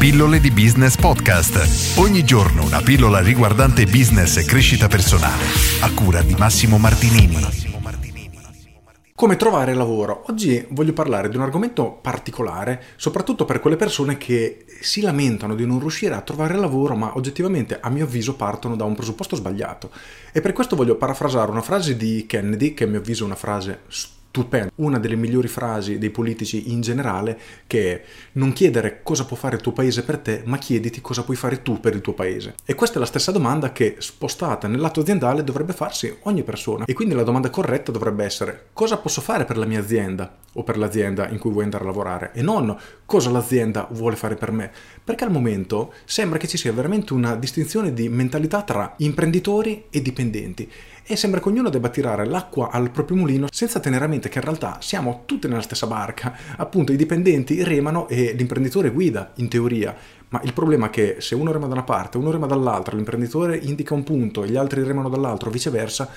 Pillole di Business Podcast. Ogni giorno una pillola riguardante business e crescita personale. A cura di Massimo Martinini. Come trovare lavoro? Oggi voglio parlare di un argomento particolare, soprattutto per quelle persone che si lamentano di non riuscire a trovare lavoro, ma oggettivamente a mio avviso partono da un presupposto sbagliato. E per questo voglio parafrasare una frase di Kennedy, che a mio avviso è una frase stupenda stupendo. Una delle migliori frasi dei politici in generale che è non chiedere cosa può fare il tuo paese per te, ma chiediti cosa puoi fare tu per il tuo paese. E questa è la stessa domanda che spostata nel lato aziendale dovrebbe farsi ogni persona. E quindi la domanda corretta dovrebbe essere cosa posso fare per la mia azienda o per l'azienda in cui vuoi andare a lavorare e non cosa l'azienda vuole fare per me. Perché al momento sembra che ci sia veramente una distinzione di mentalità tra imprenditori e dipendenti e sembra che ognuno debba tirare l'acqua al proprio mulino senza tenere a mente che in realtà siamo tutti nella stessa barca. Appunto i dipendenti remano e l'imprenditore guida, in teoria. Ma il problema è che se uno rema da una parte, uno rema dall'altra, l'imprenditore indica un punto e gli altri remano dall'altro, viceversa,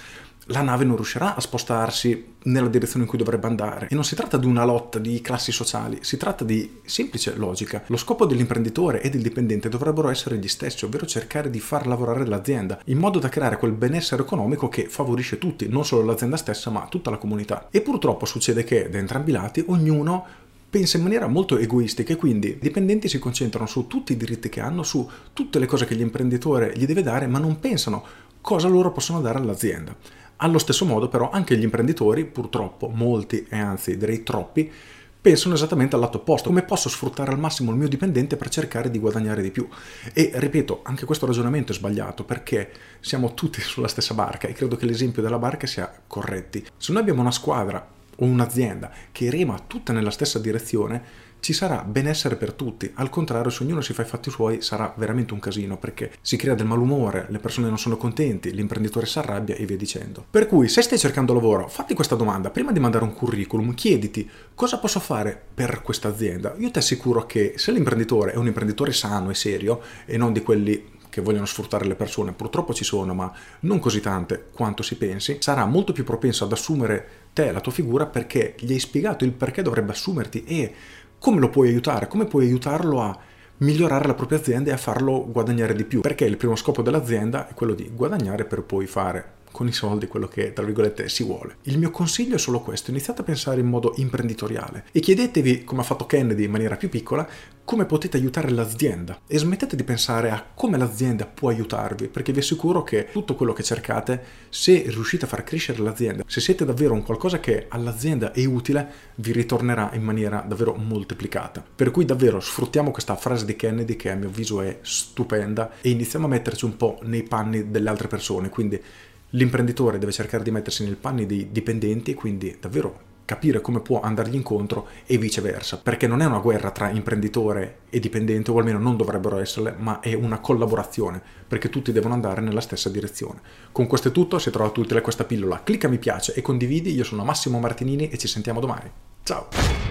la nave non riuscirà a spostarsi nella direzione in cui dovrebbe andare. E non si tratta di una lotta di classi sociali, si tratta di semplice logica. Lo scopo dell'imprenditore e del dipendente dovrebbero essere gli stessi, ovvero cercare di far lavorare l'azienda, in modo da creare quel benessere economico che favorisce tutti, non solo l'azienda stessa, ma tutta la comunità. E purtroppo succede che da entrambi i lati ognuno pensa in maniera molto egoistica e quindi i dipendenti si concentrano su tutti i diritti che hanno, su tutte le cose che l'imprenditore gli deve dare, ma non pensano cosa loro possono dare all'azienda. Allo stesso modo però anche gli imprenditori, purtroppo molti e anzi direi troppi, pensano esattamente al lato opposto, come posso sfruttare al massimo il mio dipendente per cercare di guadagnare di più. E ripeto, anche questo ragionamento è sbagliato perché siamo tutti sulla stessa barca e credo che l'esempio della barca sia corretto. Se noi abbiamo una squadra o un'azienda che rema tutta nella stessa direzione, ci sarà benessere per tutti. Al contrario, se ognuno si fa i fatti suoi, sarà veramente un casino perché si crea del malumore, le persone non sono contenti, l'imprenditore si arrabbia e via dicendo. Per cui, se stai cercando lavoro, fatti questa domanda. Prima di mandare un curriculum, chiediti cosa posso fare per questa azienda. Io ti assicuro che se l'imprenditore è un imprenditore sano e serio e non di quelli che vogliono sfruttare le persone, purtroppo ci sono, ma non così tante quanto si pensi, sarà molto più propenso ad assumere te, la tua figura, perché gli hai spiegato il perché dovrebbe assumerti e come lo puoi aiutare? Come puoi aiutarlo a migliorare la propria azienda e a farlo guadagnare di più? Perché il primo scopo dell'azienda è quello di guadagnare per poi fare con i soldi quello che tra virgolette si vuole. Il mio consiglio è solo questo, iniziate a pensare in modo imprenditoriale e chiedetevi, come ha fatto Kennedy in maniera più piccola, come potete aiutare l'azienda e smettete di pensare a come l'azienda può aiutarvi, perché vi assicuro che tutto quello che cercate, se riuscite a far crescere l'azienda, se siete davvero un qualcosa che all'azienda è utile, vi ritornerà in maniera davvero moltiplicata. Per cui davvero sfruttiamo questa frase di Kennedy che a mio avviso è stupenda e iniziamo a metterci un po' nei panni delle altre persone, quindi L'imprenditore deve cercare di mettersi nei panni dei dipendenti e quindi davvero capire come può andargli incontro e viceversa, perché non è una guerra tra imprenditore e dipendente, o almeno non dovrebbero esserle, ma è una collaborazione, perché tutti devono andare nella stessa direzione. Con questo è tutto, se trovato utile questa pillola, clicca mi piace e condividi, io sono Massimo Martinini e ci sentiamo domani. Ciao!